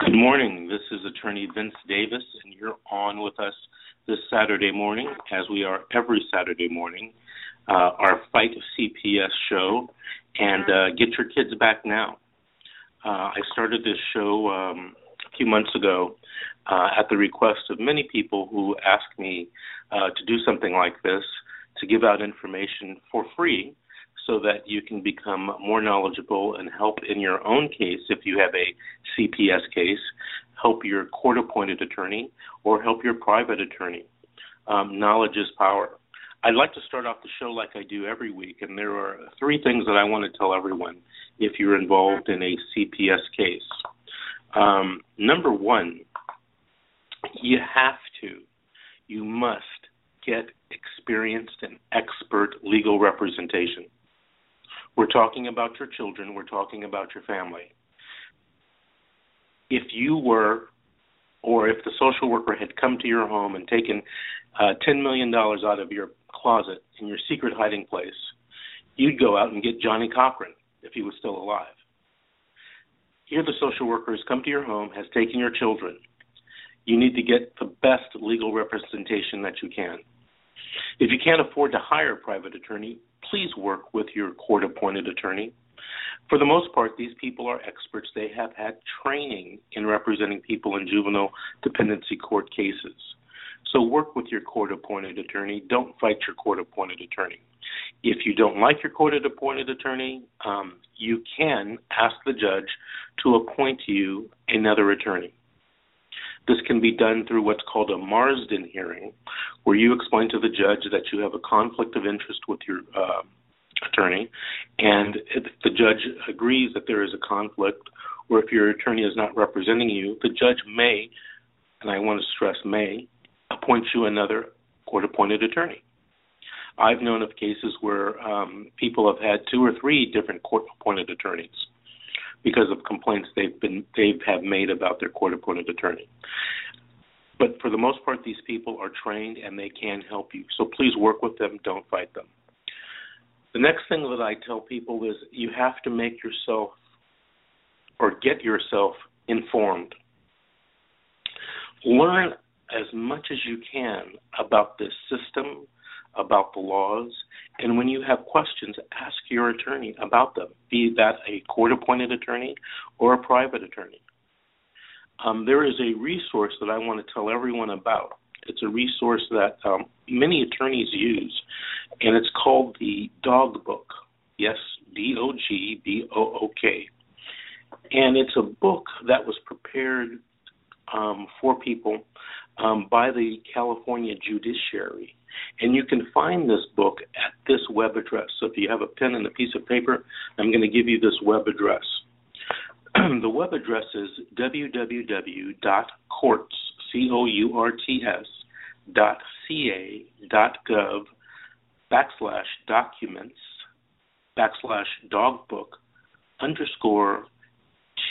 Good morning. This is Attorney Vince Davis, and you're on with us this Saturday morning, as we are every Saturday morning, uh, our Fight of CPS show. And uh, get your kids back now. Uh, I started this show um, a few months ago uh, at the request of many people who asked me uh, to do something like this to give out information for free so that you can become more knowledgeable and help in your own case if you have a CPS case, help your court appointed attorney, or help your private attorney. Um, knowledge is power. I'd like to start off the show like I do every week, and there are three things that I want to tell everyone if you're involved in a CPS case. Um, number one, you have to, you must get experienced and expert legal representation. We're talking about your children, we're talking about your family. If you were, or if the social worker had come to your home and taken uh, $10 million out of your closet in your secret hiding place, you'd go out and get Johnnie Cochran if he was still alive. Here, the social worker has come to your home, has taken your children. You need to get the best legal representation that you can. If you can't afford to hire a private attorney, please work with your court appointed attorney. For the most part, these people are experts. They have had training in representing people in juvenile dependency court cases. So work with your court appointed attorney. Don't fight your court appointed attorney. If you don't like your court appointed attorney, um, you can ask the judge to appoint you another attorney. This can be done through what's called a Marsden hearing, where you explain to the judge that you have a conflict of interest with your uh, attorney, and if the judge agrees that there is a conflict, or if your attorney is not representing you, the judge may, and I want to stress may, appoint you another court appointed attorney. I've known of cases where um, people have had two or three different court appointed attorneys because of complaints they've been they have made about their court appointed attorney. But for the most part, these people are trained and they can help you. So please work with them. Don't fight them. The next thing that I tell people is you have to make yourself or get yourself informed. Learn as much as you can about this system, about the laws, and when you have questions, ask your attorney about them, be that a court appointed attorney or a private attorney. Um, there is a resource that I want to tell everyone about. It's a resource that um, many attorneys use, and it's called the Dog Book. Yes, D O G B O O K. And it's a book that was prepared um, for people um, by the California judiciary. And you can find this book at this web address. So if you have a pen and a piece of paper, I'm going to give you this web address. the web address is www.courts, C-O-U-R-T-S, dot ca dot gov backslash documents backslash dogbook underscore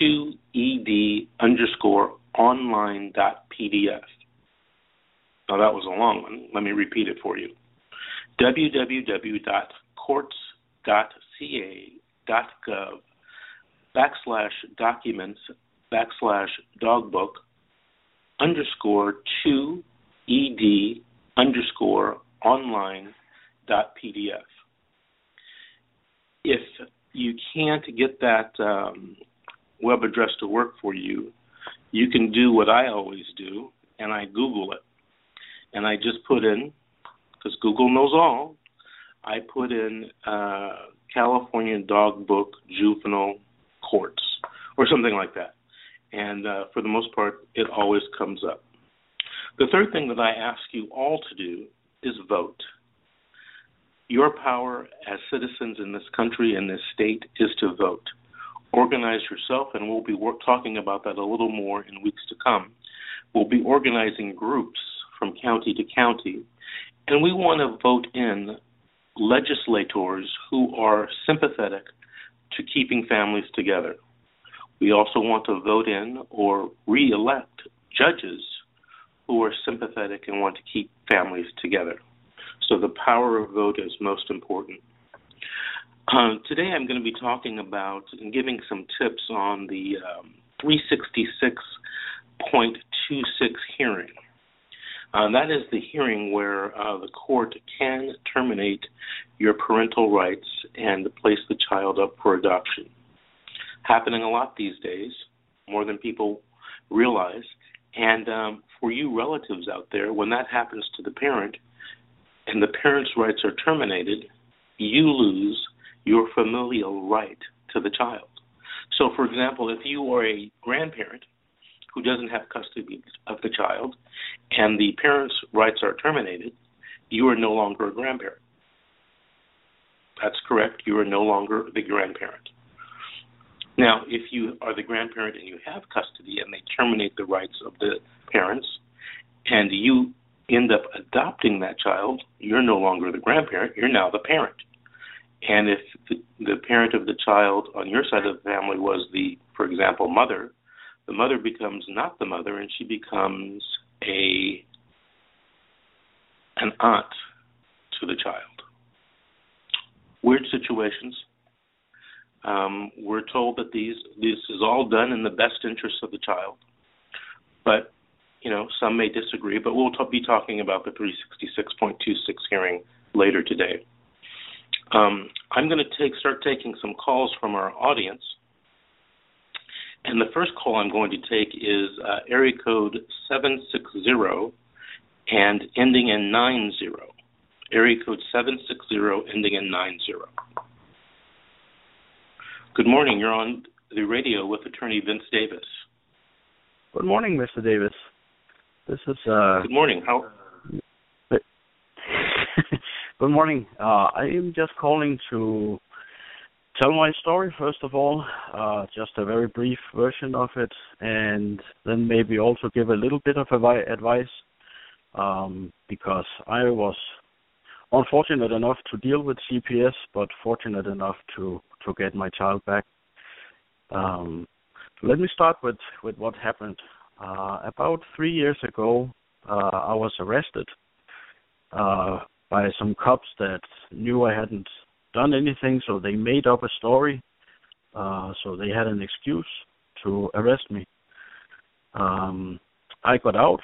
2ed underscore online dot pdf. Now that was a long one. Let me repeat it for you. www.courts.ca.gov backslash documents backslash dogbook underscore 2 ed underscore online dot pdf. If you can't get that um, web address to work for you, you can do what I always do, and I Google it and I just put in because Google knows all. I put in uh, California Dog Book Juvenile Courts or something like that, and uh, for the most part, it always comes up. The third thing that I ask you all to do is vote. Your power as citizens in this country and this state is to vote. Organize yourself, and we'll be talking about that a little more in weeks to come. We'll be organizing groups from county to county. And we want to vote in legislators who are sympathetic to keeping families together. We also want to vote in or re elect judges who are sympathetic and want to keep families together. So the power of vote is most important. Uh, today I'm going to be talking about and giving some tips on the um, 366 hearing. Uh, that is the hearing where uh, the court can terminate your parental rights and place the child up for adoption. Happening a lot these days, more than people realize. And um, for you relatives out there, when that happens to the parent and the parent's rights are terminated, you lose your familial right to the child. So, for example, if you are a grandparent who doesn't have custody of the child and the parent's rights are terminated, you are no longer a grandparent. That's correct. You are no longer the grandparent. Now, if you are the grandparent and you have custody and they terminate the rights of the parents and you end up adopting that child, you're no longer the grandparent, you're now the parent. And if the, the parent of the child on your side of the family was the, for example, mother, the mother becomes not the mother and she becomes a an aunt to the child. Weird situations. Um, we're told that these this is all done in the best interest of the child, but you know some may disagree. But we'll t- be talking about the 366.26 hearing later today. Um, I'm going to take start taking some calls from our audience. And the first call I'm going to take is uh, area code 760 and ending in 90. Area code 760 ending in 90. Good morning. You're on the radio with attorney Vince Davis. Good morning, Mr. Davis. This is uh Good morning. How Good morning. Uh, I am just calling to tell my story first of all, uh, just a very brief version of it, and then maybe also give a little bit of advice um, because I was unfortunate enough to deal with CPS, but fortunate enough to to get my child back. Um, let me start with with what happened. Uh, about three years ago, uh, I was arrested uh, by some cops that knew I hadn't done anything, so they made up a story. Uh, so they had an excuse to arrest me. Um, I got out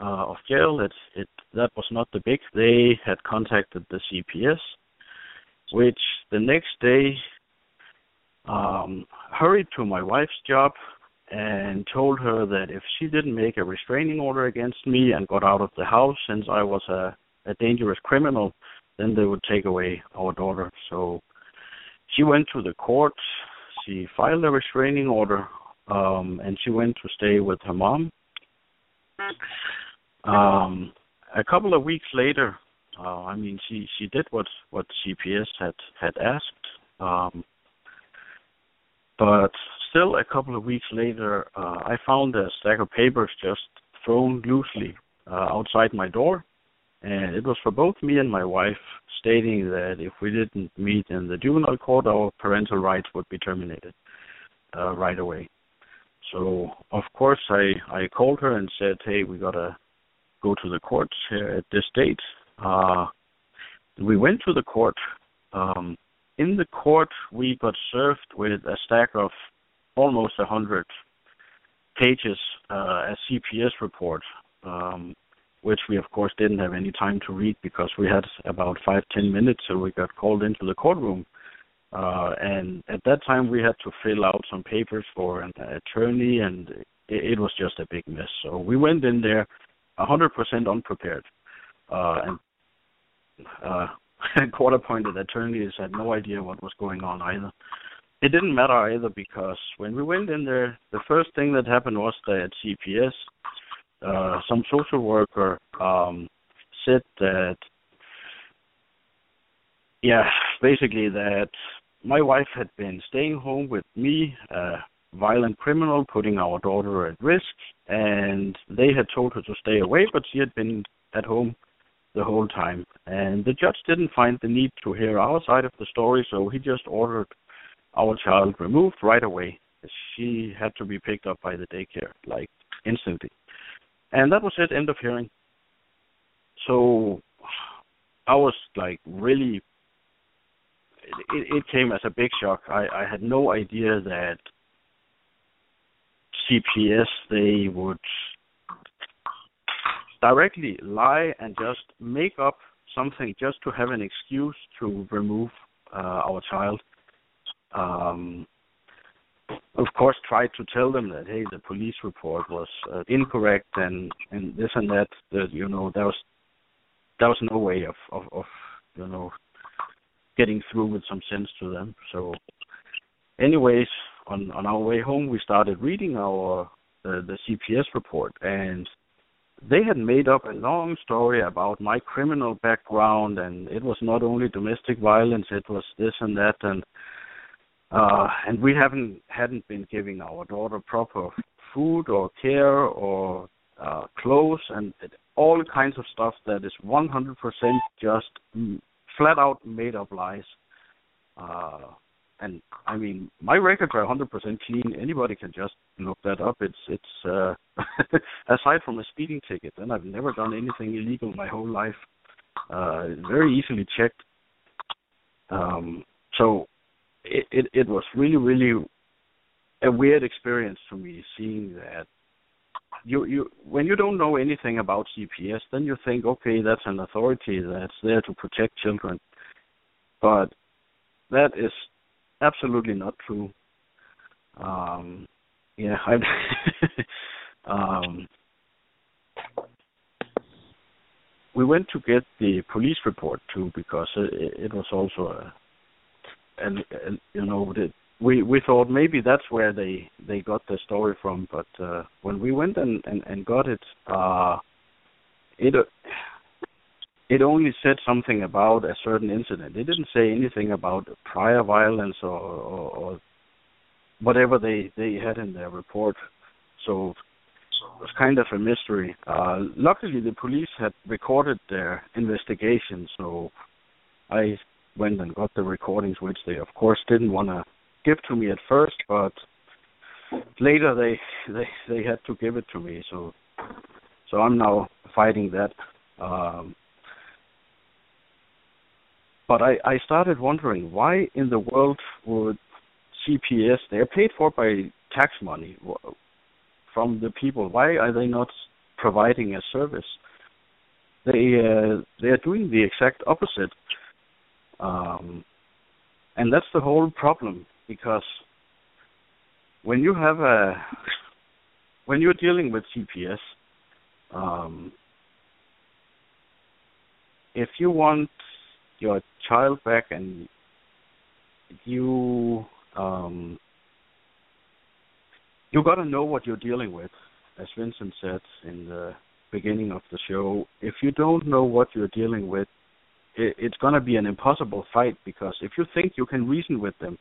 uh, of jail. It, it that was not the big. They had contacted the CPS, which the next day um, hurried to my wife's job and told her that if she didn't make a restraining order against me and got out of the house since I was a, a dangerous criminal, then they would take away our daughter. So she went to the court. She filed a restraining order, um, and she went to stay with her mom. Um, a couple of weeks later, uh, I mean, she she did what what CPS had had asked, um, but still, a couple of weeks later, uh, I found a stack of papers just thrown loosely uh, outside my door, and it was for both me and my wife, stating that if we didn't meet in the juvenile court, our parental rights would be terminated uh, right away. So of course I I called her and said, hey, we gotta go to the courts here at this date. Uh, we went to the court. Um, in the court, we got served with a stack of almost a hundred pages, uh, a CPS report, um, which we of course didn't have any time to read because we had about five ten minutes so we got called into the courtroom. Uh and at that time we had to fill out some papers for an attorney and it, it was just a big mess. So we went in there a hundred percent unprepared. Uh and uh court appointed attorneys had no idea what was going on either. It didn't matter either because when we went in there the first thing that happened was that cps uh, some social worker um, said that, yeah, basically that my wife had been staying home with me, a violent criminal, putting our daughter at risk, and they had told her to stay away, but she had been at home the whole time. And the judge didn't find the need to hear our side of the story, so he just ordered our child removed right away. She had to be picked up by the daycare, like instantly. And that was it, end of hearing. So I was like really it, it came as a big shock. I, I had no idea that CPS they would directly lie and just make up something just to have an excuse to remove uh, our child. Um, of course, tried to tell them that hey, the police report was uh, incorrect and and this and that. That you know there was there was no way of of, of you know getting through with some sense to them. So, anyways, on on our way home, we started reading our uh, the CPS report, and they had made up a long story about my criminal background, and it was not only domestic violence; it was this and that, and uh, and we haven't hadn't been giving our daughter proper food or care or uh, clothes and all kinds of stuff that is 100% just flat out made up lies. Uh, and I mean, my records are 100% clean. Anybody can just look that up. It's it's uh, aside from a speeding ticket, and I've never done anything illegal my whole life. Uh, very easily checked. Um, so it, it it was really really a weird experience for me seeing that you you when you don't know anything about CPS, then you think, okay, that's an authority that's there to protect children, but that is absolutely not true. Um, yeah, I, um, we went to get the police report too because it, it was also a, and you know the we we thought maybe that's where they they got the story from but uh when we went and and, and got it uh it it only said something about a certain incident. It didn't say anything about prior violence or or, or whatever they they had in their report. So it was kind of a mystery. Uh luckily the police had recorded their investigation so i went and got the recordings which they of course didn't want to give to me at first, but later they they they had to give it to me. So so I'm now fighting that. Um, but I I started wondering why in the world would CPS they are paid for by tax money from the people. Why are they not providing a service? They uh, they are doing the exact opposite. Um, and that's the whole problem because when you have a when you're dealing with CPS, um, if you want your child back and you um, you got to know what you're dealing with, as Vincent said in the beginning of the show. If you don't know what you're dealing with, it, it's going to be an impossible fight because if you think you can reason with them,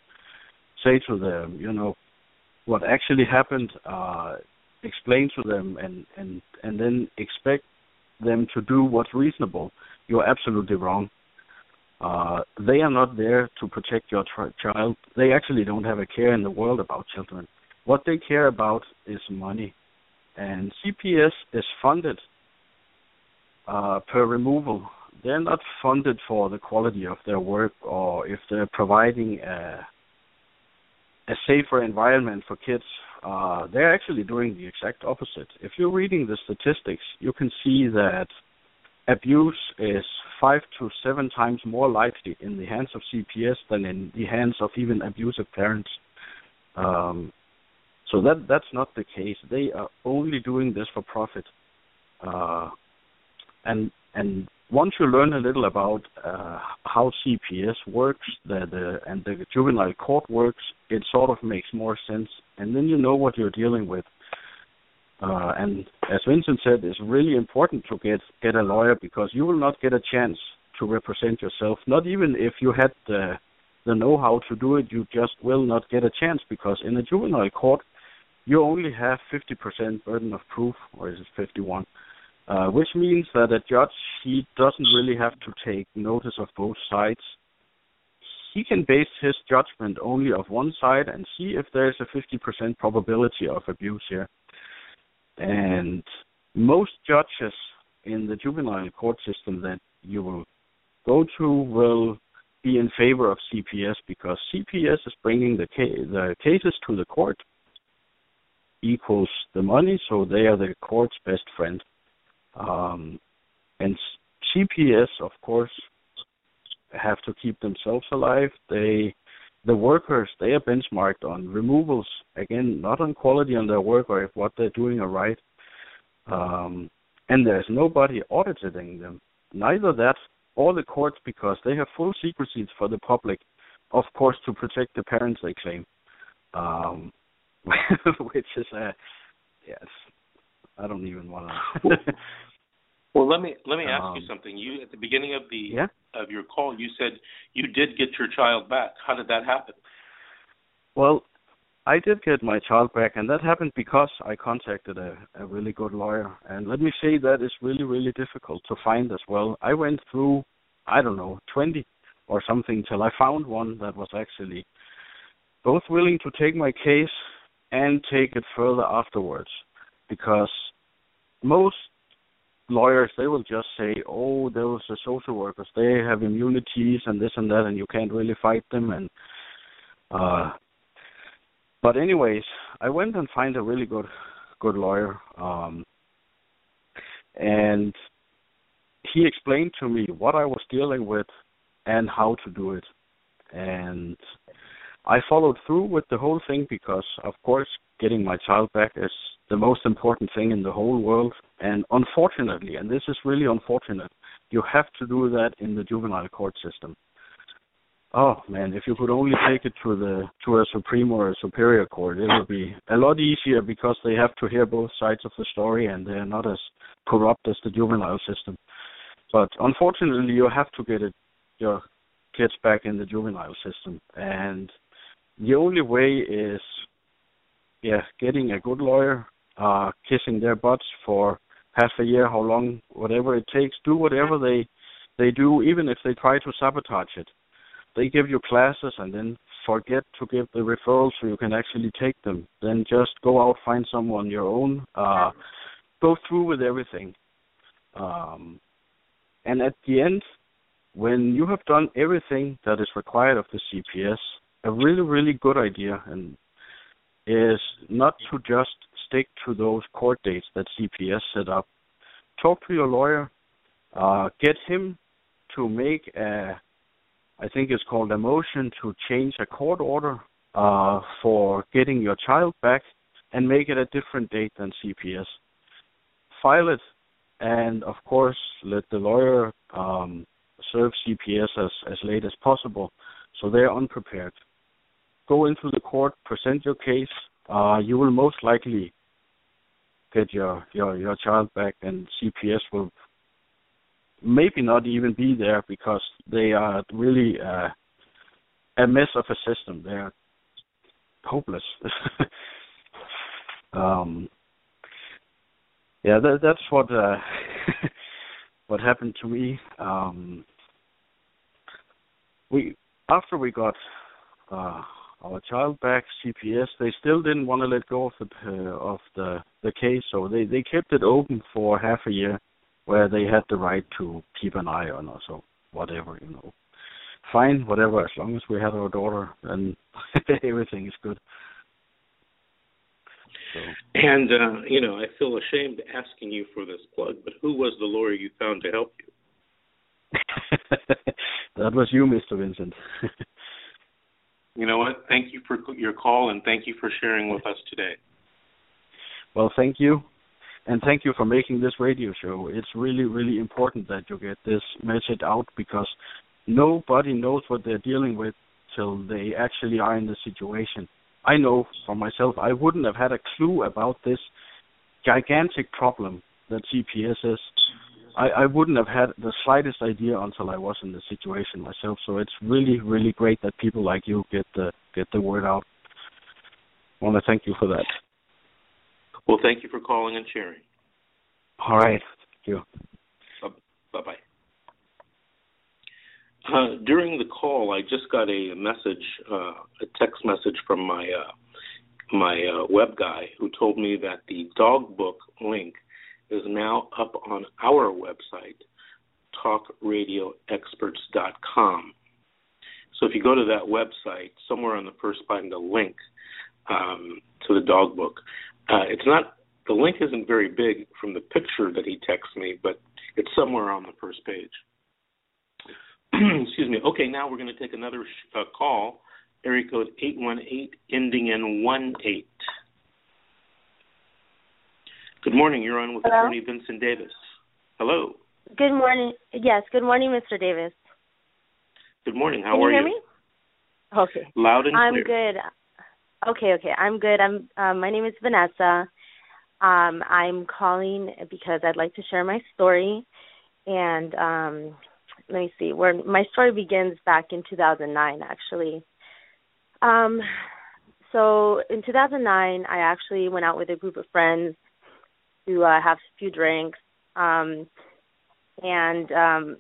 say to them, you know, what actually happened, uh, explain to them, and and and then expect them to do what's reasonable. You're absolutely wrong. Uh, they are not there to protect your child. They actually don't have a care in the world about children. What they care about is money, and CPS is funded uh, per removal. They're not funded for the quality of their work or if they're providing a a safer environment for kids, uh, they're actually doing the exact opposite. If you're reading the statistics, you can see that abuse is five to seven times more likely in the hands of CPS than in the hands of even abusive parents. Um, so that that's not the case. They are only doing this for profit, uh, and and once you learn a little about uh, how CPS works, the, the and the juvenile court works, it sort of makes more sense, and then you know what you're dealing with. Uh, and as Vincent said, it's really important to get get a lawyer because you will not get a chance to represent yourself. Not even if you had the the know-how to do it, you just will not get a chance because in a juvenile court, you only have 50% burden of proof, or is it 51? Uh, which means that a judge he doesn't really have to take notice of both sides. He can base his judgment only of one side and see if there's a 50% probability of abuse here. And most judges in the juvenile court system that you will go to will be in favor of CPS because CPS is bringing the ca- the cases to the court equals the money, so they are the court's best friend. Um, and CPS, of course, have to keep themselves alive. They, the workers, they are benchmarked on removals again, not on quality on their work or if what they're doing are right. Um, and there's nobody auditing them. Neither that or the courts because they have full secrecies for the public, of course, to protect the parents they claim. Um, which is a yes, I don't even want to. well, let me let me ask um, you something. You at the beginning of the yeah? of your call, you said you did get your child back. How did that happen? Well, I did get my child back, and that happened because I contacted a, a really good lawyer. And let me say that is really, really difficult to find as well. I went through, I don't know, 20 or something till I found one that was actually both willing to take my case and take it further afterwards. Because most lawyers they will just say, "Oh, those are social workers. They have immunities and this and that, and you can't really fight them." And uh, but anyways, I went and find a really good good lawyer, um, and he explained to me what I was dealing with and how to do it. And I followed through with the whole thing because, of course, getting my child back is the most important thing in the whole world. And unfortunately, and this is really unfortunate, you have to do that in the juvenile court system. Oh man, if you could only take it to the to a supreme or a superior court, it would be a lot easier because they have to hear both sides of the story and they're not as corrupt as the juvenile system. But unfortunately, you have to get it your kids back in the juvenile system, and the only way is, yeah, getting a good lawyer, uh, kissing their butts for half a year, how long, whatever it takes, do whatever they they do, even if they try to sabotage it they give you classes and then forget to give the referrals so you can actually take them. Then just go out, find someone your own, uh, go through with everything. Um, and at the end, when you have done everything that is required of the CPS, a really, really good idea and is not to just stick to those court dates that CPS set up. Talk to your lawyer, uh, get him to make a I think it's called a motion to change a court order uh, for getting your child back and make it a different date than CPS. File it, and of course, let the lawyer um, serve CPS as, as late as possible so they're unprepared. Go into the court, present your case. Uh, you will most likely get your, your, your child back, and CPS will maybe not even be there because they are really uh, a mess of a system. They're hopeless. um, yeah, that, that's what uh, what happened to me. Um, we after we got uh, our child back, CPS, they still didn't want to let go of the uh, of the the case, so they they kept it open for half a year where they had the right to keep an eye on us or whatever, you know. Fine, whatever, as long as we had our daughter and everything is good. So. And uh, you know, I feel ashamed asking you for this plug, but who was the lawyer you found to help you? that was you, Mr. Vincent. you know what? Thank you for your call and thank you for sharing with us today. Well, thank you and thank you for making this radio show. It's really, really important that you get this message out because nobody knows what they're dealing with till they actually are in the situation. I know for myself, I wouldn't have had a clue about this gigantic problem that CPS is. I, I wouldn't have had the slightest idea until I was in the situation myself. So it's really, really great that people like you get the get the word out. I want to thank you for that. Well, thank you for calling and sharing. All right. Thank you. Bye bye. Uh, during the call, I just got a message, uh, a text message from my uh, my uh, web guy who told me that the dog book link is now up on our website, talkradioexperts.com. So if you go to that website, somewhere on the first find a link um, to the dog book. Uh, it's not the link isn't very big from the picture that he texts me, but it's somewhere on the first page. Excuse me. Okay, now we're going to take another sh- uh, call. Area code 818 ending in 18. Good morning. You're on with Hello? Attorney Vincent Davis. Hello. Good morning. Yes, good morning, Mr. Davis. Good morning. How Can you are hear you? me? Okay. Loud and clear. I'm good. Okay, okay. I'm good. I'm um my name is Vanessa. Um I'm calling because I'd like to share my story and um let me see. Where my story begins back in 2009 actually. Um so in 2009 I actually went out with a group of friends to uh, have a few drinks um and um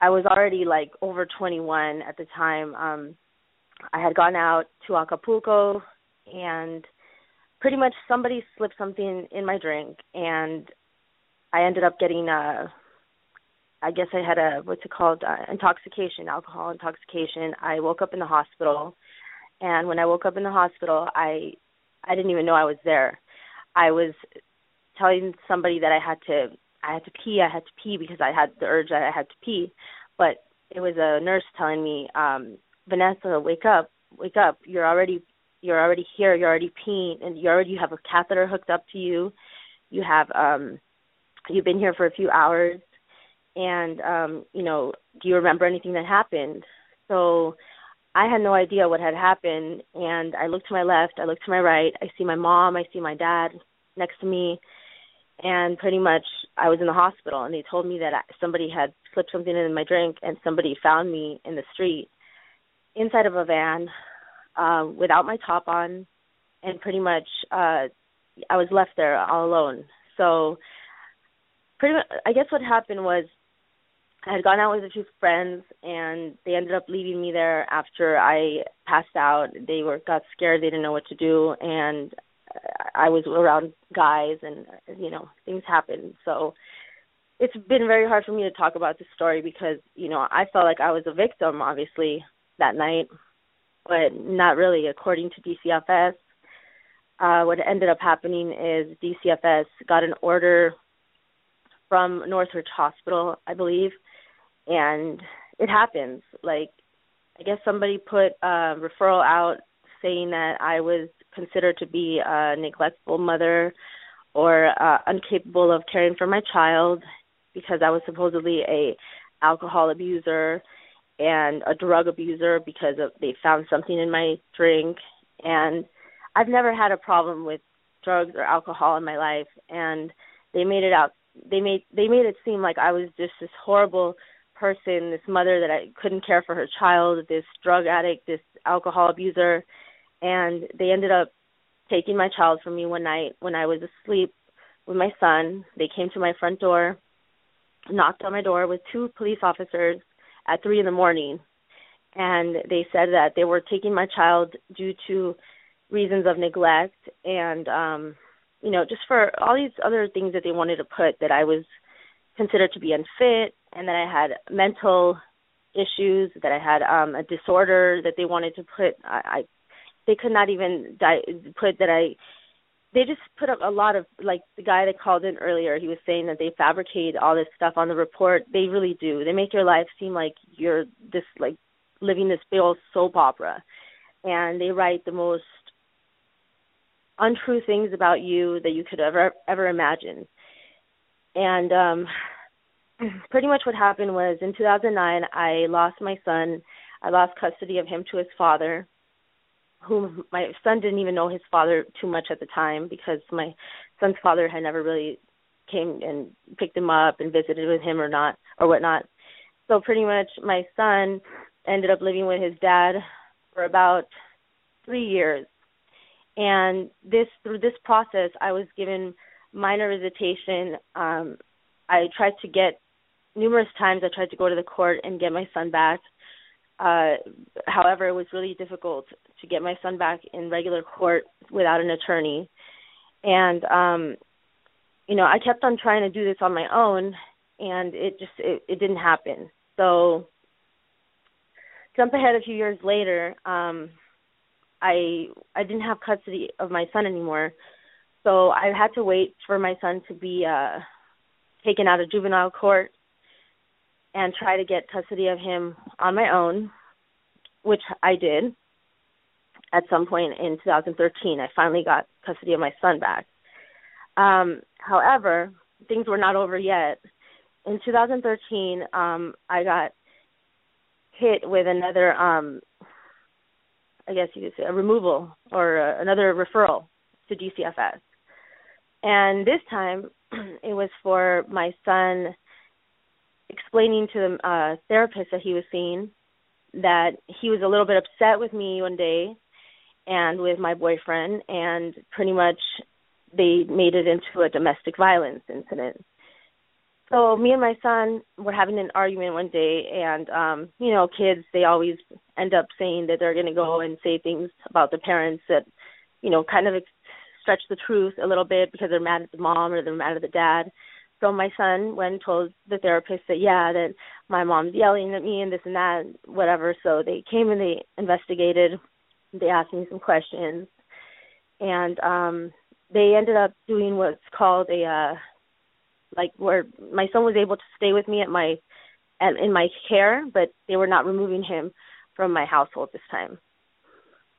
I was already like over 21 at the time. Um I had gone out to Acapulco and pretty much somebody slipped something in my drink and I ended up getting a I guess I had a what's it called uh, intoxication, alcohol intoxication. I woke up in the hospital and when I woke up in the hospital, I I didn't even know I was there. I was telling somebody that I had to I had to pee, I had to pee because I had the urge that I had to pee, but it was a nurse telling me um Vanessa, wake up, wake up. You're already you're already here, you're already peeing and you already have a catheter hooked up to you. You have um you've been here for a few hours. And um, you know, do you remember anything that happened? So I had no idea what had happened. And I looked to my left, I looked to my right, I see my mom, I see my dad next to me and pretty much I was in the hospital and they told me that somebody had slipped something in my drink and somebody found me in the street inside of a van uh without my top on and pretty much uh I was left there all alone. So pretty much I guess what happened was I had gone out with a few friends and they ended up leaving me there after I passed out. They were got scared, they didn't know what to do and I was around guys and you know, things happened. So it's been very hard for me to talk about this story because, you know, I felt like I was a victim obviously that night, but not really according to DCFS. Uh what ended up happening is DCFS got an order from Northridge Hospital, I believe, and it happens. Like I guess somebody put a referral out saying that I was considered to be a neglectful mother or uh, incapable of caring for my child because I was supposedly a alcohol abuser and a drug abuser because of they found something in my drink. And I've never had a problem with drugs or alcohol in my life. And they made it out they made they made it seem like I was just this horrible person, this mother that I couldn't care for her child, this drug addict, this alcohol abuser, and they ended up taking my child from me one night when I was asleep with my son. They came to my front door, knocked on my door with two police officers at three in the morning, and they said that they were taking my child due to reasons of neglect and um you know just for all these other things that they wanted to put that I was considered to be unfit and that I had mental issues that I had um a disorder that they wanted to put I, I they could not even di- put that I they just put up a lot of like the guy that called in earlier he was saying that they fabricate all this stuff on the report. They really do. They make your life seem like you're this like living this big old soap opera. And they write the most untrue things about you that you could ever ever imagine. And um pretty much what happened was in 2009 I lost my son. I lost custody of him to his father whom my son didn't even know his father too much at the time because my son's father had never really came and picked him up and visited with him or not or whatnot. So pretty much my son ended up living with his dad for about three years. And this through this process I was given minor visitation. Um I tried to get numerous times I tried to go to the court and get my son back uh, however, it was really difficult to get my son back in regular court without an attorney. And um you know, I kept on trying to do this on my own and it just it, it didn't happen. So jump ahead a few years later, um I I didn't have custody of my son anymore. So I had to wait for my son to be uh taken out of juvenile court and try to get custody of him on my own, which I did at some point in 2013. I finally got custody of my son back. Um, however, things were not over yet. In 2013, um, I got hit with another, um, I guess you could say, a removal or uh, another referral to DCFS. And this time, it was for my son explaining to the uh, therapist that he was seeing that he was a little bit upset with me one day and with my boyfriend, and pretty much they made it into a domestic violence incident. So me and my son were having an argument one day, and um, you know, kids they always end up saying that they're going to go and say things about the parents that, you know, kind of stretch the truth a little bit because they're mad at the mom or they're mad at the dad. So my son went and told the therapist that yeah, that my mom's yelling at me and this and that, whatever. So they came and they investigated. They asked me some questions, and um they ended up doing what's called a uh like where my son was able to stay with me at my at in my care, but they were not removing him from my household this time.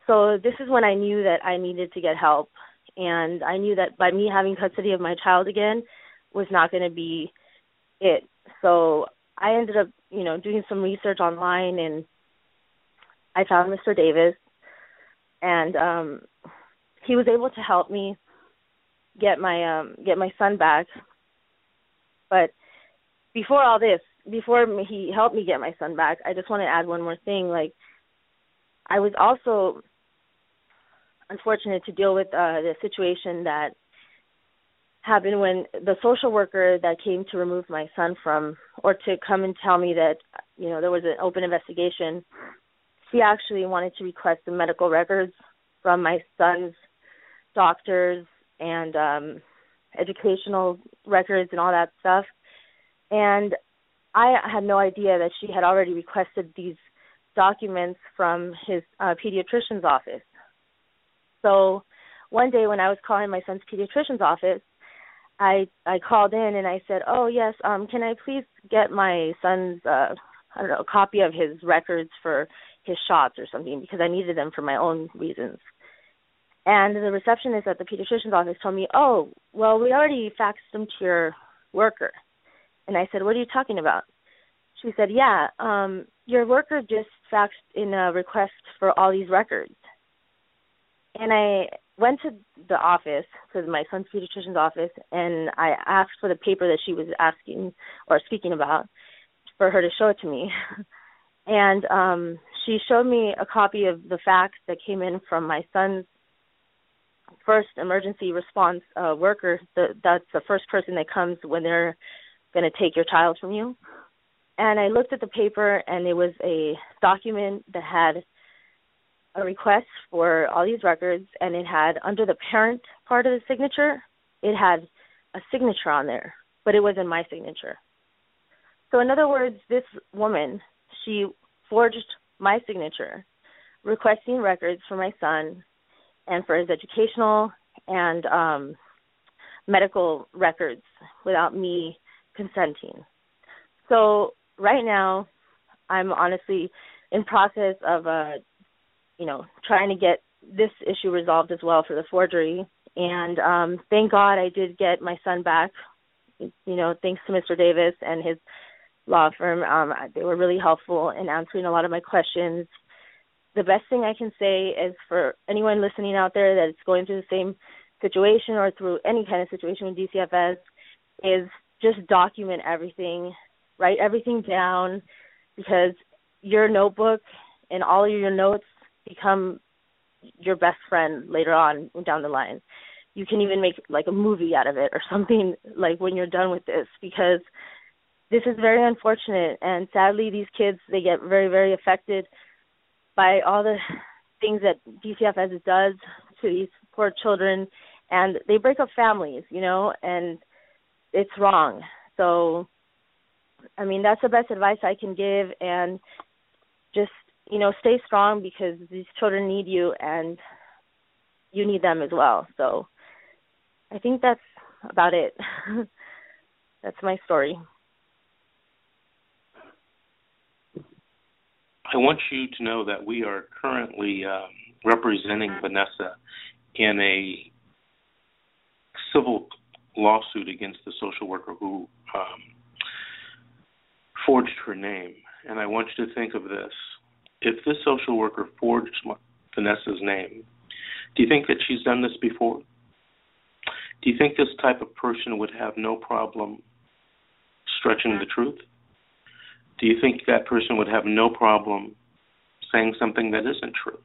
So this is when I knew that I needed to get help and I knew that by me having custody of my child again was not going to be it. So I ended up, you know, doing some research online and I found Mr. Davis and um he was able to help me get my um get my son back but before all this before he helped me get my son back i just want to add one more thing like i was also unfortunate to deal with uh the situation that happened when the social worker that came to remove my son from or to come and tell me that you know there was an open investigation she actually wanted to request the medical records from my son's doctors and um educational records and all that stuff. And i had no idea that she had already requested these documents from his uh pediatrician's office. So one day when i was calling my son's pediatrician's office i i called in and i said oh yes um can i please get my son's uh i don't know a copy of his records for his shots or something because i needed them for my own reasons and the receptionist at the pediatrician's office told me, "Oh, well, we already faxed them to your worker." And I said, "What are you talking about?" She said, "Yeah, um, your worker just faxed in a request for all these records." And I went to the office, to my son's pediatrician's office, and I asked for the paper that she was asking or speaking about for her to show it to me. and um she showed me a copy of the fax that came in from my son's first emergency response uh, worker. The, that's the first person that comes when they're going to take your child from you. And I looked at the paper, and it was a document that had a request for all these records, and it had under the parent part of the signature, it had a signature on there, but it wasn't my signature. So, in other words, this woman, she forged my signature requesting records for my son and for his educational and um, medical records without me consenting. So right now, I'm honestly in process of uh, you know trying to get this issue resolved as well for the forgery. And um, thank God I did get my son back. You know, thanks to Mr. Davis and his law firm. Um, they were really helpful in answering a lot of my questions the best thing I can say is for anyone listening out there that's going through the same situation or through any kind of situation with DCFS is just document everything, write everything down because your notebook and all of your notes become your best friend later on down the line. You can even make like a movie out of it or something like when you're done with this because this is very unfortunate and sadly these kids they get very very affected by all the things that DCFS does to these poor children, and they break up families, you know, and it's wrong. So, I mean, that's the best advice I can give, and just you know, stay strong because these children need you, and you need them as well. So, I think that's about it. that's my story. I want you to know that we are currently um, representing Vanessa in a civil lawsuit against the social worker who um, forged her name. And I want you to think of this. If this social worker forged Vanessa's name, do you think that she's done this before? Do you think this type of person would have no problem stretching the truth? Do you think that person would have no problem saying something that isn't true?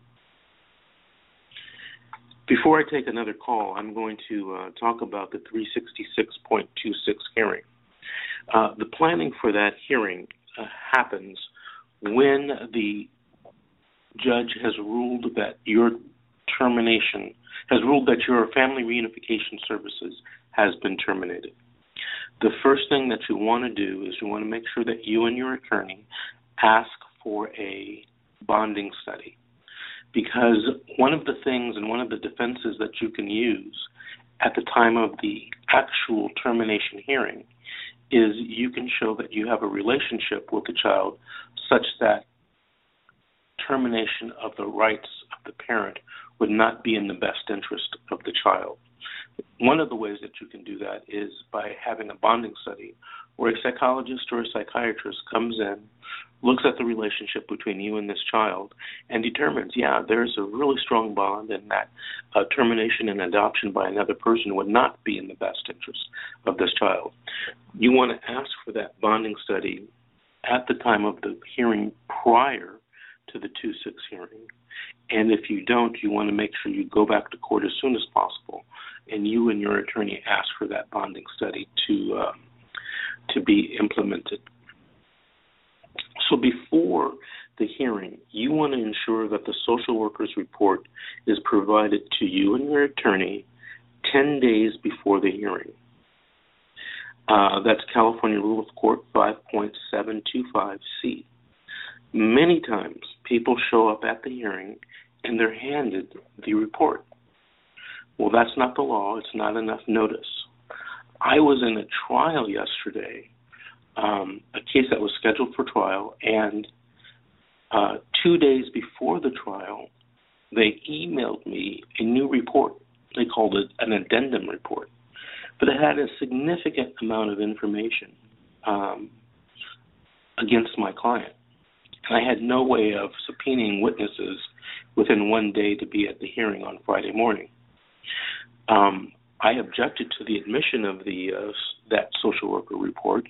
Before I take another call, I'm going to uh, talk about the 366.26 hearing. Uh, the planning for that hearing uh, happens when the judge has ruled that your termination has ruled that your family reunification services has been terminated. The first thing that you want to do is you want to make sure that you and your attorney ask for a bonding study because one of the things and one of the defenses that you can use at the time of the actual termination hearing is you can show that you have a relationship with the child such that termination of the rights of the parent would not be in the best interest of the child. One of the ways that you can do that is by having a bonding study where a psychologist or a psychiatrist comes in, looks at the relationship between you and this child, and determines, yeah, there's a really strong bond, and that uh, termination and adoption by another person would not be in the best interest of this child. You want to ask for that bonding study at the time of the hearing prior to the 2 6 hearing. And if you don't, you want to make sure you go back to court as soon as possible, and you and your attorney ask for that bonding study to uh, to be implemented. So before the hearing, you want to ensure that the social worker's report is provided to you and your attorney 10 days before the hearing. Uh, that's California Rule of Court 5.725C. Many times, people show up at the hearing and they're handed the report. Well, that's not the law. It's not enough notice. I was in a trial yesterday, um, a case that was scheduled for trial, and uh, two days before the trial, they emailed me a new report. They called it an addendum report, but it had a significant amount of information um, against my client. I had no way of subpoenaing witnesses within one day to be at the hearing on Friday morning. Um, I objected to the admission of the uh, that social worker report,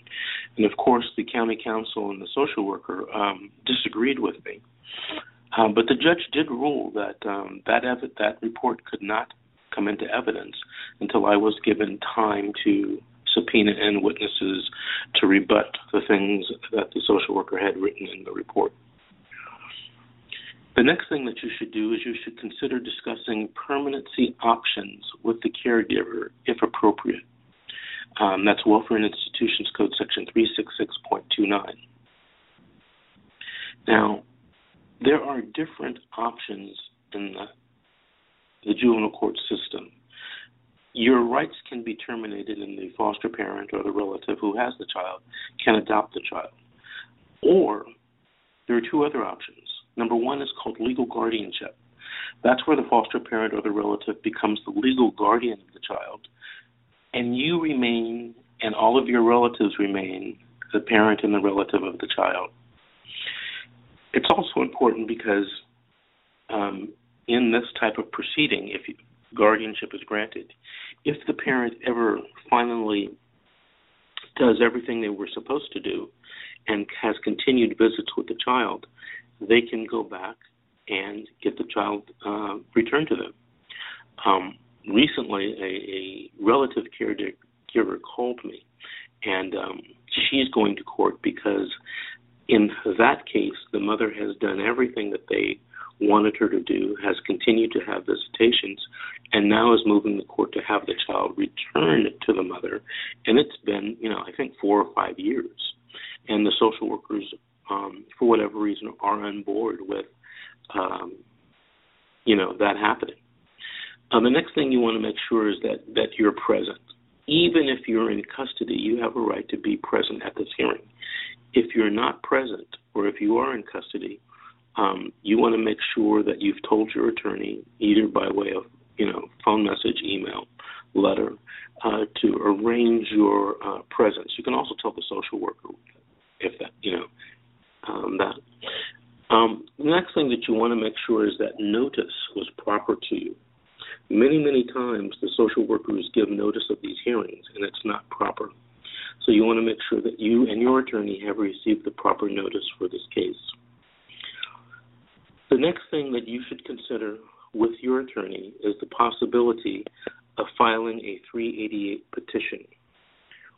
and of course, the county counsel and the social worker um, disagreed with me. Um, but the judge did rule that um, that ev- that report could not come into evidence until I was given time to subpoena in witnesses to rebut the things that the social worker had written in the report. The next thing that you should do is you should consider discussing permanency options with the caregiver if appropriate. Um, that's Welfare and Institutions Code Section 366.29. Now, there are different options in the, the juvenile court system. Your rights can be terminated, and the foster parent or the relative who has the child can adopt the child. Or there are two other options. Number one is called legal guardianship. That's where the foster parent or the relative becomes the legal guardian of the child, and you remain, and all of your relatives remain, the parent and the relative of the child. It's also important because um, in this type of proceeding, if guardianship is granted, if the parent ever finally does everything they were supposed to do and has continued visits with the child, they can go back and get the child uh, returned to them. Um, recently, a, a relative caregiver called me, and um, she's going to court because in that case, the mother has done everything that they wanted her to do, has continued to have visitations, and now is moving the court to have the child returned to the mother. And it's been, you know, I think four or five years. And the social workers um, for whatever reason, are on board with, um, you know, that happening. Uh, the next thing you want to make sure is that that you're present. Even if you're in custody, you have a right to be present at this hearing. If you're not present, or if you are in custody, um, you want to make sure that you've told your attorney, either by way of you know phone message, email, letter, uh, to arrange your uh, presence. You can also tell the social worker if that you know um, that. Um, the next thing that you want to make sure is that notice was proper to you. Many, many times the social workers give notice of these hearings and it's not proper. So you want to make sure that you and your attorney have received the proper notice for this case. The next thing that you should consider with your attorney is the possibility of filing a 388 petition.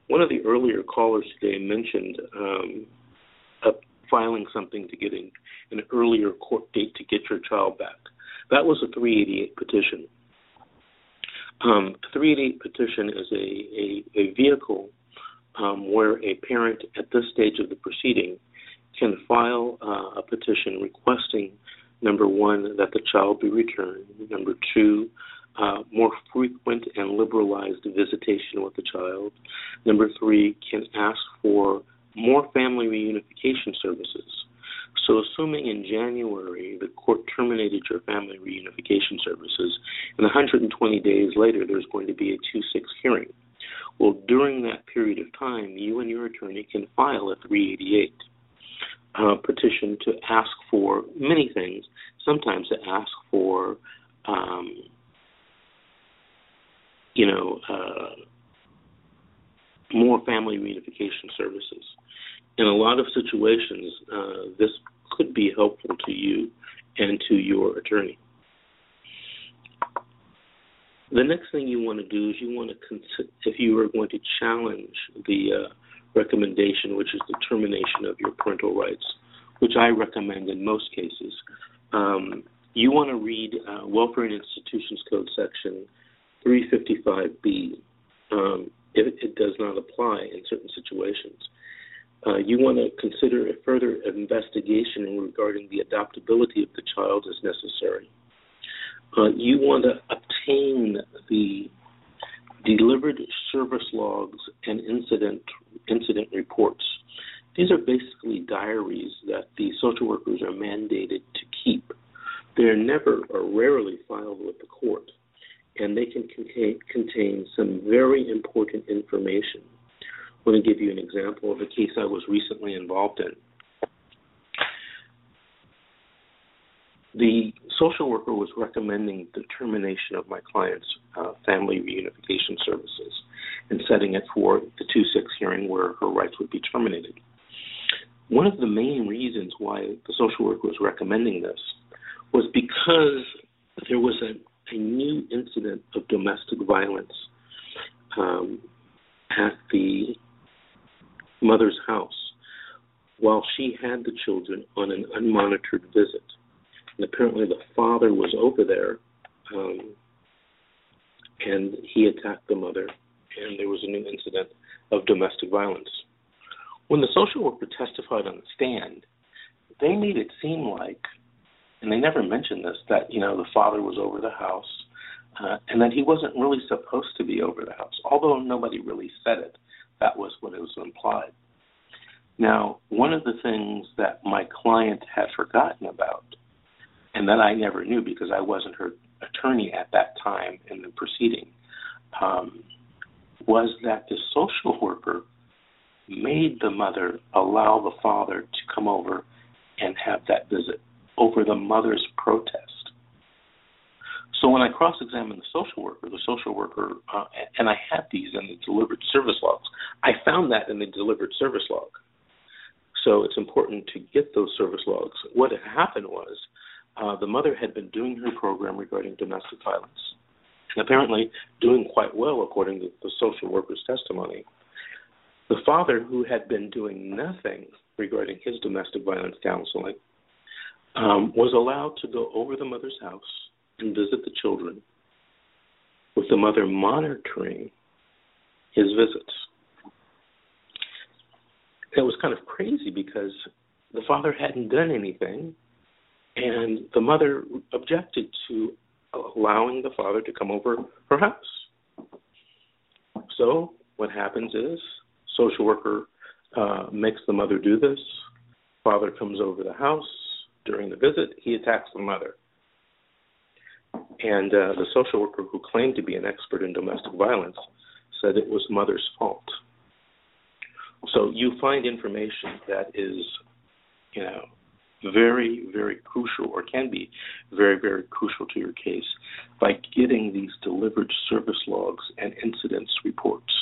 One of the earlier callers today mentioned um, filing something to getting an earlier court date to get your child back. That was a 388 petition. Um, a 388 petition is a, a, a vehicle um, where a parent at this stage of the proceeding can file uh, a petition requesting number one, that the child be returned, number two, uh, more frequent and liberalized visitation with the child, number three, can ask for more family reunification services. So, assuming in January the court terminated your family reunification services, and 120 days later there's going to be a 2 6 hearing. Well, during that period of time, you and your attorney can file a 388 uh, petition to ask for many things, sometimes to ask for, um, you know, uh, more family reunification services in a lot of situations, uh, this could be helpful to you and to your attorney. The next thing you want to do is you want to consider if you are going to challenge the uh, recommendation, which is the termination of your parental rights, which I recommend in most cases. Um, you want to read uh, Welfare and Institutions Code section 355B. Um, if it does not apply in certain situations. Uh, you want to consider a further investigation regarding the adoptability of the child as necessary. Uh, you want to obtain the delivered service logs and incident incident reports. These are basically diaries that the social workers are mandated to keep. They're never or rarely filed with the court, and they can contain, contain some very important information I want to give you an example of a case I was recently involved in. The social worker was recommending the termination of my client's uh, family reunification services and setting it for the 2 6 hearing where her rights would be terminated. One of the main reasons why the social worker was recommending this was because there was a, a new incident of domestic violence um, at the mother's house while she had the children on an unmonitored visit. And apparently the father was over there um, and he attacked the mother, and there was a new incident of domestic violence. When the social worker testified on the stand, they made it seem like, and they never mentioned this, that you know the father was over the house, uh, and that he wasn't really supposed to be over the house. Although nobody really said it, that was what it was implied. Now, one of the things that my client had forgotten about, and that I never knew because I wasn't her attorney at that time in the proceeding, um, was that the social worker made the mother allow the father to come over and have that visit over the mother's protest. So when I cross-examined the social worker, the social worker, uh, and I had these in the delivered service logs, I found that in the delivered service log. So it's important to get those service logs. What had happened was uh, the mother had been doing her program regarding domestic violence, and apparently doing quite well according to the social worker's testimony. The father, who had been doing nothing regarding his domestic violence counseling, um, was allowed to go over the mother's house and visit the children, with the mother monitoring his visits it was kind of crazy because the father hadn't done anything, and the mother objected to allowing the father to come over her house. So what happens is social worker uh, makes the mother do this. Father comes over the house during the visit. He attacks the mother. And uh, the social worker who claimed to be an expert in domestic violence said it was mother's fault. So you find information that is, you know, very, very crucial, or can be very, very crucial to your case by getting these delivered service logs and incidents reports.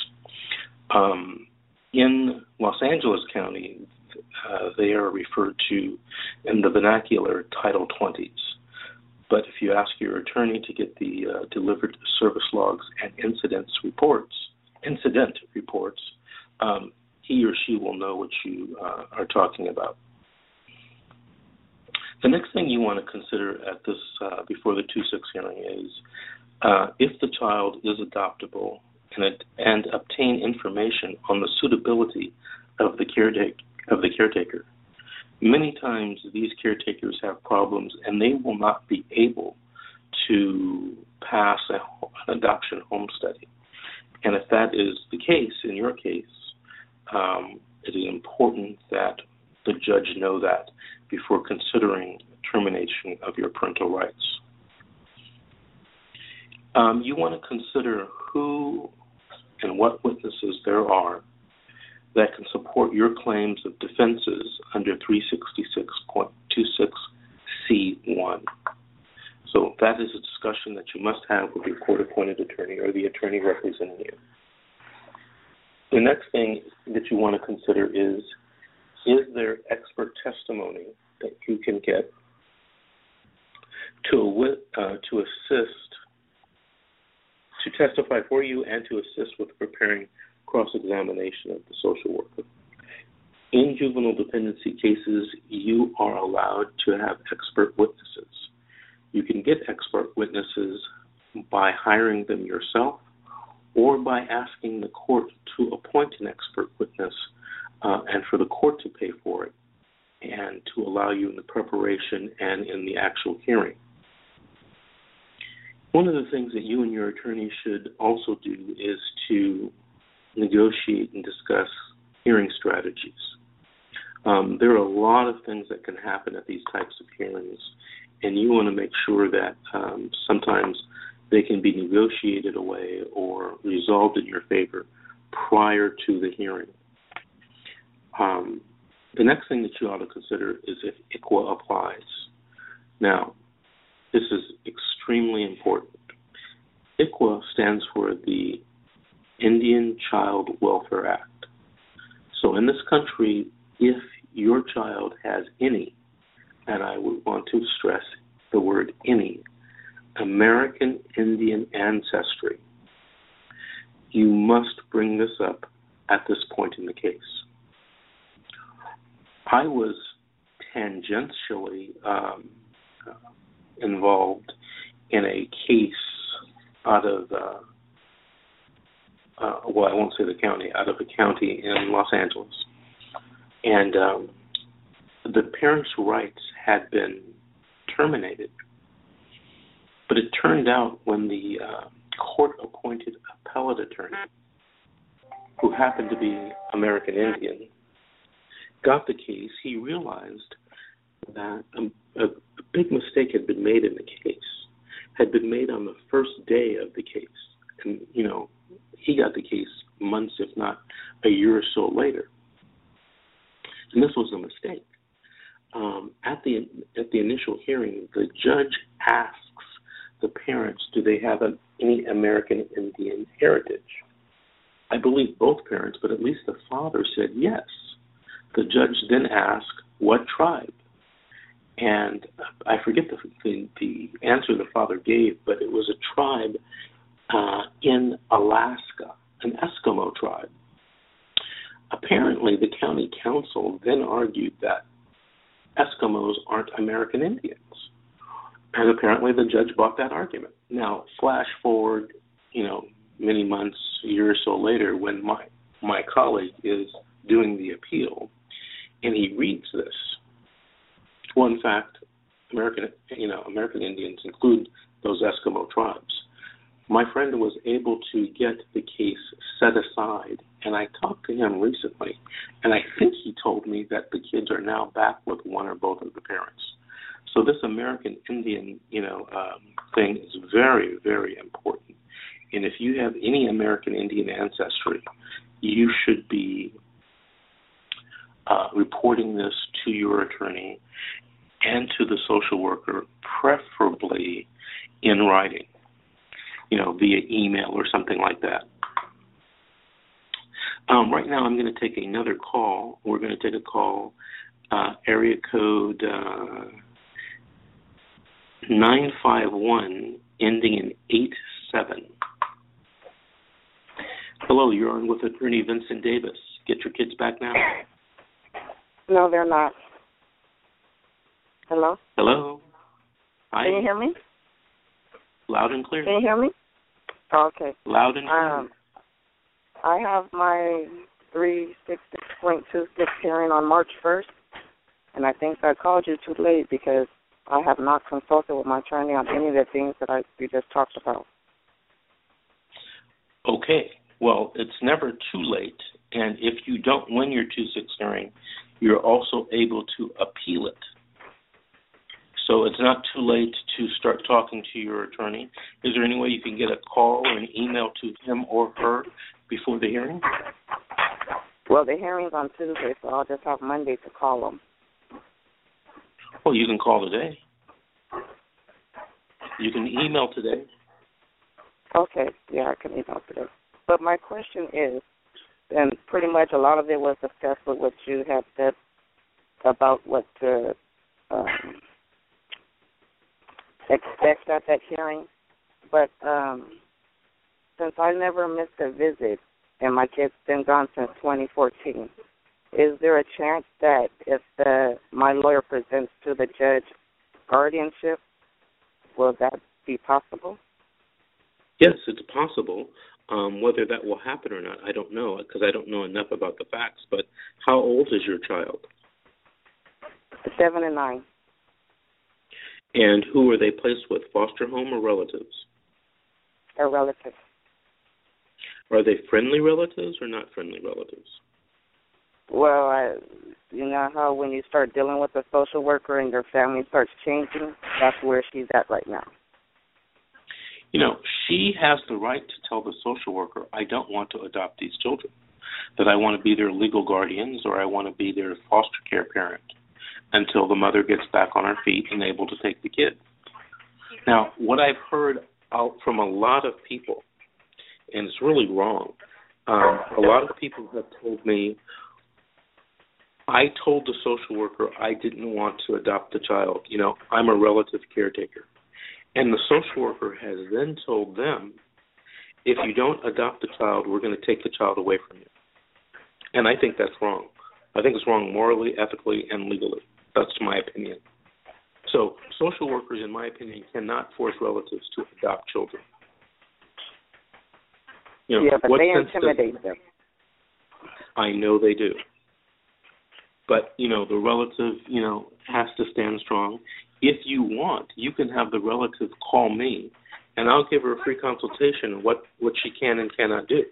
Um, in Los Angeles County, uh, they are referred to in the vernacular Title 20s. But if you ask your attorney to get the uh, delivered service logs and incidents reports, incident reports, um, he or she will know what you uh, are talking about. The next thing you want to consider at this uh, before the 2-6 hearing is uh, if the child is adoptable and, it, and obtain information on the suitability of the caretaker. Of the caretaker. Many times these caretakers have problems and they will not be able to pass a, an adoption home study. And if that is the case in your case, um, it is important that the judge know that before considering termination of your parental rights. Um, you want to consider who and what witnesses there are that can support your claims of defenses under 366.26C1. So that is a discussion that you must have with your court appointed attorney or the attorney representing you. The next thing that you want to consider is is there expert testimony that you can get to uh, to assist to testify for you and to assist with preparing cross examination of the social worker. In juvenile dependency cases, you are allowed to have expert witnesses. You can get expert witnesses by hiring them yourself or by asking the court to appoint an expert witness uh, and for the court to pay for it and to allow you in the preparation and in the actual hearing. One of the things that you and your attorney should also do is to negotiate and discuss hearing strategies. Um, there are a lot of things that can happen at these types of hearings, and you want to make sure that um, sometimes they can be negotiated away or resolved in your favor prior to the hearing. Um, the next thing that you ought to consider is if ICWA applies. Now, this is extremely important. ICWA stands for the Indian Child Welfare Act. So in this country, if your child has any, and I would want to stress the word any, American Indian ancestry, you must bring this up at this point in the case. I was tangentially um, involved in a case out of uh, uh, well, I won't say the county, out of a county in Los Angeles, and um, the parents' rights had been terminated. But it turned out when the uh, court-appointed appellate attorney, who happened to be American Indian, got the case, he realized that a, a big mistake had been made in the case, had been made on the first day of the case. And, you know, he got the case months, if not a year or so later. And this was a mistake. Um, at the at the initial hearing, the judge asks the parents, do they have an, any American Indian heritage? I believe both parents, but at least the father said yes. The judge then asked, what tribe? and I forget the, the, the answer the father gave, but it was a tribe uh, in Alaska, an Eskimo tribe. Apparently, the county counsel then argued that Eskimos aren't American Indians, and apparently the judge bought that argument. Now, flash forward, you know, many months, a year or so later, when my my colleague is doing the appeal, and he reads this in fact, American, you know, American Indians include those Eskimo tribes. My friend was able to get the case set aside, and I talked to him recently, and I think he told me that the kids are now back with one or both of the parents. So this American Indian, you know, um, thing is very, very important. And if you have any American Indian ancestry, you should be uh, reporting this to your attorney and to the social worker, preferably in writing, you know, via email or something like that. Um, right now, I'm going to take another call. We're going to take a call, uh, area code uh, 951, ending in 87. Hello, you're on with attorney Vincent Davis. Get your kids back now. No, they're not. Hello? Hello. Hi. Can you hear me? Loud and clear. Can you hear me? Oh, okay. Loud and clear. Um, I have my 366.26 hearing on March 1st, and I think I called you too late because I have not consulted with my attorney on any of the things that I we just talked about. Okay. Well, it's never too late, and if you don't win your 2-6 hearing, you're also able to appeal it. So it's not too late to start talking to your attorney. Is there any way you can get a call or an email to him or her before the hearing? Well, the hearing's on Tuesday, so I'll just have Monday to call them. Well, you can call today. You can email today. Okay, yeah, I can email today. But my question is, and pretty much a lot of it was discussed with what you have said about what to um, expect at that hearing. But um, since I never missed a visit, and my kid's been gone since 2014, is there a chance that if the my lawyer presents to the judge guardianship, will that be possible? Yes, it's possible. Um, whether that will happen or not, I don't know because I don't know enough about the facts. But how old is your child? Seven and nine. And who are they placed with, foster home or relatives? A relative. Are they friendly relatives or not friendly relatives? Well, I, you know how when you start dealing with a social worker and your family starts changing, that's where she's at right now. You know, she has the right to tell the social worker, I don't want to adopt these children, that I want to be their legal guardians or I want to be their foster care parent until the mother gets back on her feet and able to take the kid. Now, what I've heard out from a lot of people, and it's really wrong, um, a lot of people have told me, I told the social worker I didn't want to adopt the child. You know, I'm a relative caretaker. And the social worker has then told them, if you don't adopt the child, we're going to take the child away from you. And I think that's wrong. I think it's wrong morally, ethically, and legally. That's my opinion. So, social workers, in my opinion, cannot force relatives to adopt children. You know, yeah, but they intimidate them. I know they do. But, you know, the relative, you know, has to stand strong. If you want, you can have the relative call me and I'll give her a free consultation on what, what she can and cannot do.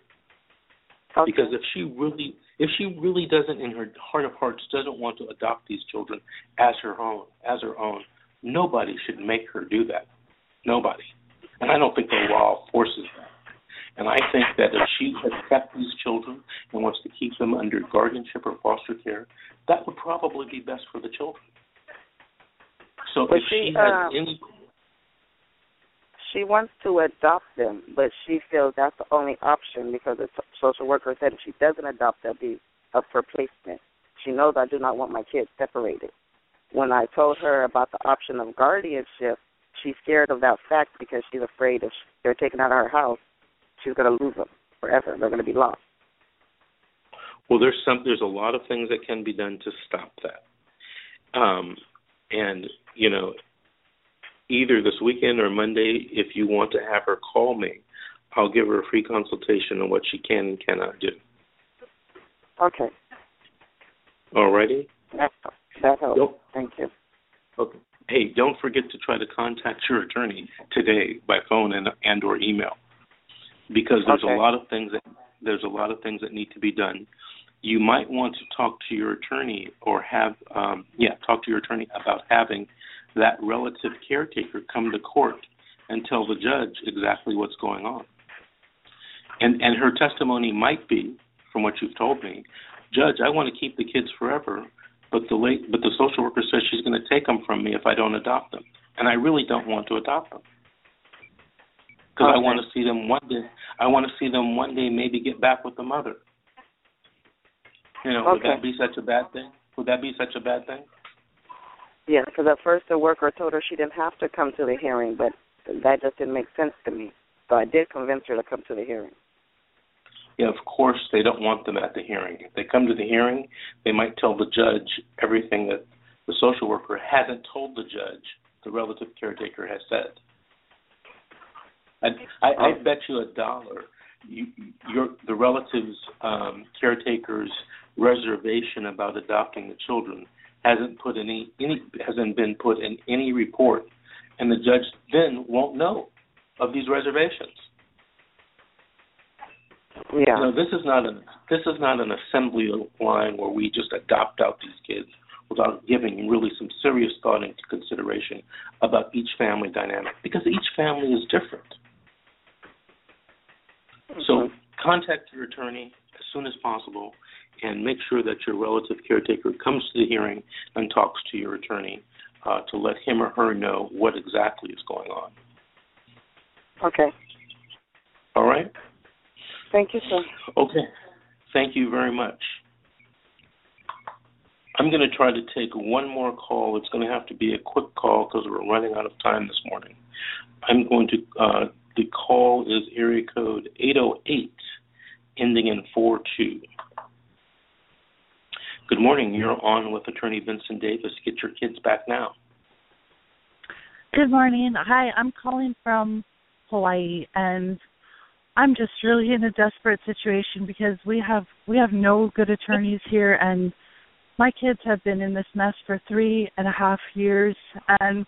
Okay. Because if she really if she really doesn't in her heart of hearts doesn't want to adopt these children as her own as her own, nobody should make her do that. Nobody. And I don't think the law forces that. And I think that if she has kept these children and wants to keep them under guardianship or foster care, that would probably be best for the children. So but if she, she has um, any she wants to adopt them, but she feels that's the only option because the social worker said if she doesn't adopt, they'll be up for placement. She knows I do not want my kids separated. When I told her about the option of guardianship, she's scared of that fact because she's afraid if they're taken out of her house, she's going to lose them forever. They're going to be lost. Well, there's some. There's a lot of things that can be done to stop that. Um, and you know, either this weekend or Monday, if you want to have her call me, I'll give her a free consultation on what she can and cannot do. Okay. All righty. That, that helps. Yep. Thank you. Okay. hey, don't forget to try to contact your attorney today by phone and and or email because there's okay. a lot of things that there's a lot of things that need to be done. You might want to talk to your attorney or have um, yeah talk to your attorney about having that relative caretaker come to court and tell the judge exactly what's going on. And and her testimony might be, from what you've told me, Judge, I want to keep the kids forever, but the late but the social worker says she's going to take them from me if I don't adopt them, and I really don't want to adopt them because okay. I want to see them one day. I want to see them one day maybe get back with the mother. You know, okay. would that be such a bad thing? Would that be such a bad thing? Yeah, because at first the worker told her she didn't have to come to the hearing, but that just didn't make sense to me. So I did convince her to come to the hearing. Yeah, of course they don't want them at the hearing. If they come to the hearing, they might tell the judge everything that the social worker hasn't told the judge the relative caretaker has said. I, I, I bet you a dollar, you, your the relatives um, caretaker's reservation about adopting the children hasn't put any any hasn't been put in any report, and the judge then won't know of these reservations. Yeah. You know, this is not a this is not an assembly line where we just adopt out these kids without giving really some serious thought into consideration about each family dynamic because each family is different. Mm-hmm. So contact your attorney as soon as possible and make sure that your relative caretaker comes to the hearing and talks to your attorney uh, to let him or her know what exactly is going on. Okay. All right? Thank you, sir. Okay. Thank you very much. I'm going to try to take one more call. It's going to have to be a quick call because we're running out of time this morning. I'm going to, uh, the call is area code 808, ending in 42. Good morning. You're on with Attorney Vincent Davis. Get your kids back now. Good morning. Hi, I'm calling from Hawaii and I'm just really in a desperate situation because we have we have no good attorneys here and my kids have been in this mess for three and a half years and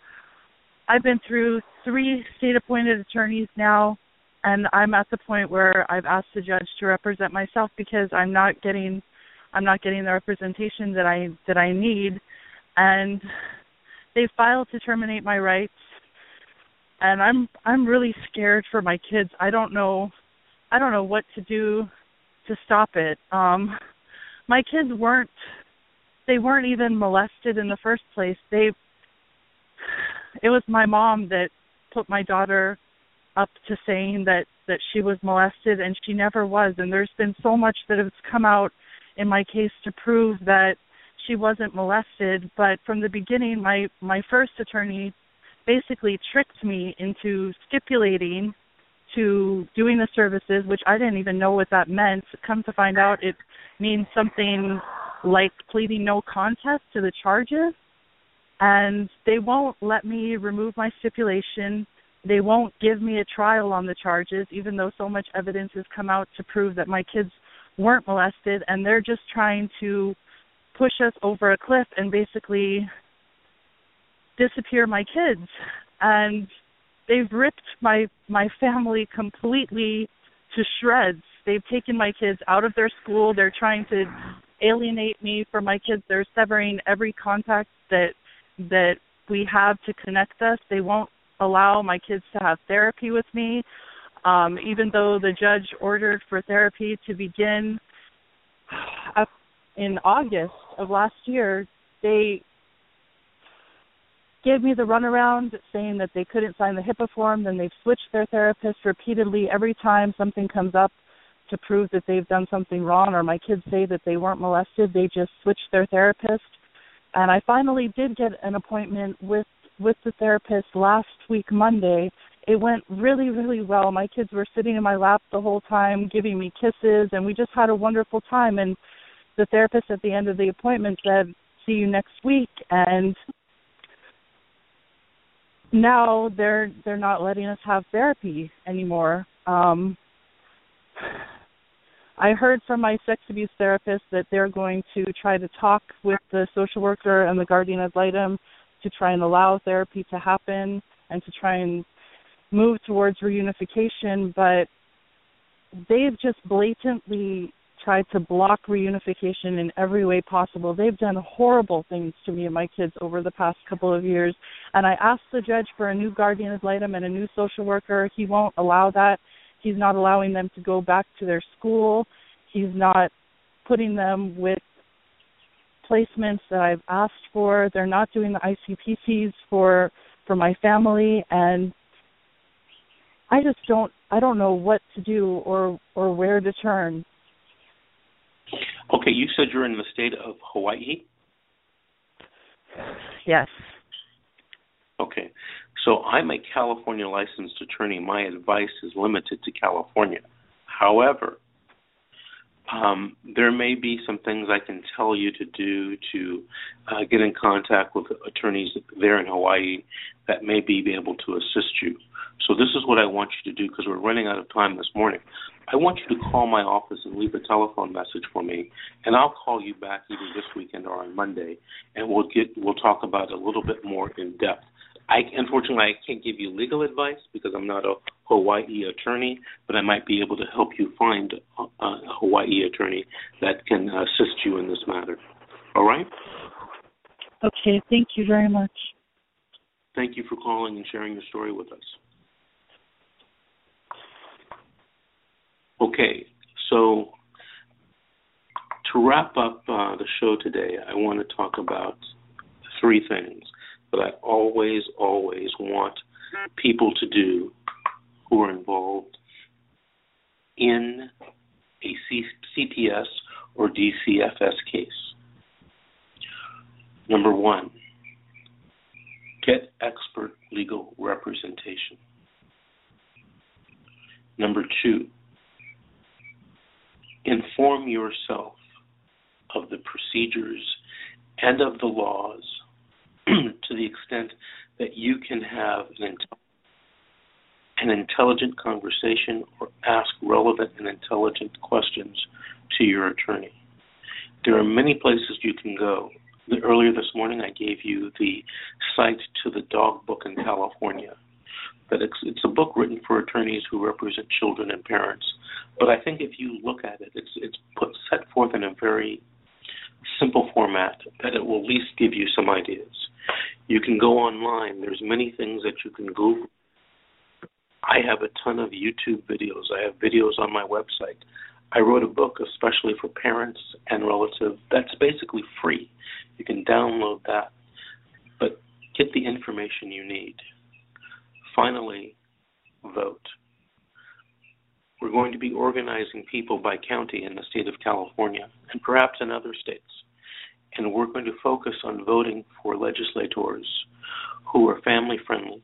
I've been through three state appointed attorneys now and I'm at the point where I've asked the judge to represent myself because I'm not getting I'm not getting the representation that I that I need and they filed to terminate my rights and I'm I'm really scared for my kids. I don't know I don't know what to do to stop it. Um my kids weren't they weren't even molested in the first place. They it was my mom that put my daughter up to saying that that she was molested and she never was and there's been so much that has come out in my case to prove that she wasn't molested but from the beginning my my first attorney basically tricked me into stipulating to doing the services which I didn't even know what that meant. Come to find out it means something like pleading no contest to the charges. And they won't let me remove my stipulation. They won't give me a trial on the charges even though so much evidence has come out to prove that my kids weren't molested and they're just trying to push us over a cliff and basically disappear my kids. And they've ripped my my family completely to shreds. They've taken my kids out of their school. They're trying to alienate me from my kids. They're severing every contact that that we have to connect us. They won't allow my kids to have therapy with me um even though the judge ordered for therapy to begin in August of last year they gave me the runaround saying that they couldn't sign the HIPAA form. Then they've switched their therapist repeatedly every time something comes up to prove that they've done something wrong or my kids say that they weren't molested they just switch their therapist. And I finally did get an appointment with with the therapist last week Monday it went really really well. My kids were sitting in my lap the whole time giving me kisses and we just had a wonderful time. And the therapist at the end of the appointment said see you next week. And now they're they're not letting us have therapy anymore. Um I heard from my sex abuse therapist that they're going to try to talk with the social worker and the guardian ad litem to try and allow therapy to happen and to try and move towards reunification, but they've just blatantly tried to block reunification in every way possible. They've done horrible things to me and my kids over the past couple of years. And I asked the judge for a new guardian ad litem and a new social worker. He won't allow that. He's not allowing them to go back to their school. He's not putting them with placements that I've asked for. They're not doing the ICPCs for for my family and I just don't I don't know what to do or or where to turn. Okay, you said you're in the state of Hawaii? Yes. Okay. So I'm a California licensed attorney. My advice is limited to California. However, um, there may be some things I can tell you to do to uh, get in contact with attorneys there in Hawaii that may be able to assist you. So this is what I want you to do because we're running out of time this morning. I want you to call my office and leave a telephone message for me, and I'll call you back either this weekend or on Monday, and we'll get we'll talk about it a little bit more in depth. I unfortunately I can't give you legal advice because I'm not a Hawaii attorney, but I might be able to help you find a, a Hawaii attorney that can assist you in this matter. All right? Okay, thank you very much. Thank you for calling and sharing your story with us. Okay, so to wrap up uh, the show today, I want to talk about three things that I always, always want people to do who are involved in a C- CPS or DCFS case. Number one, get expert legal representation. Number two, inform yourself of the procedures and of the laws to the extent that you can have an, an intelligent conversation or ask relevant and intelligent questions to your attorney. There are many places you can go. Earlier this morning, I gave you the site to the dog book in California. That it's, it's a book written for attorneys who represent children and parents. But I think if you look at it, it's it's put set forth in a very simple format that it will at least give you some ideas. You can go online. There's many things that you can Google. I have a ton of YouTube videos. I have videos on my website. I wrote a book especially for parents and relatives that's basically free. You can download that, but get the information you need. Finally, vote. We're going to be organizing people by county in the state of California and perhaps in other states. And we're going to focus on voting for legislators who are family friendly,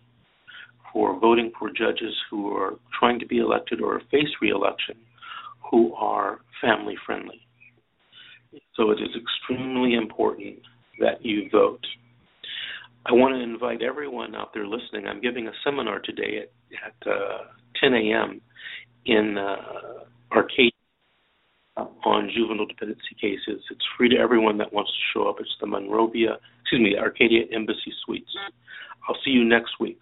for voting for judges who are trying to be elected or face reelection who are family friendly. So it is extremely important that you vote. I want to invite everyone out there listening. I'm giving a seminar today at, at uh, 10 a.m. in uh, Arcadia on juvenile dependency cases. It's free to everyone that wants to show up. It's the Monrovia, excuse me, Arcadia Embassy Suites. I'll see you next week.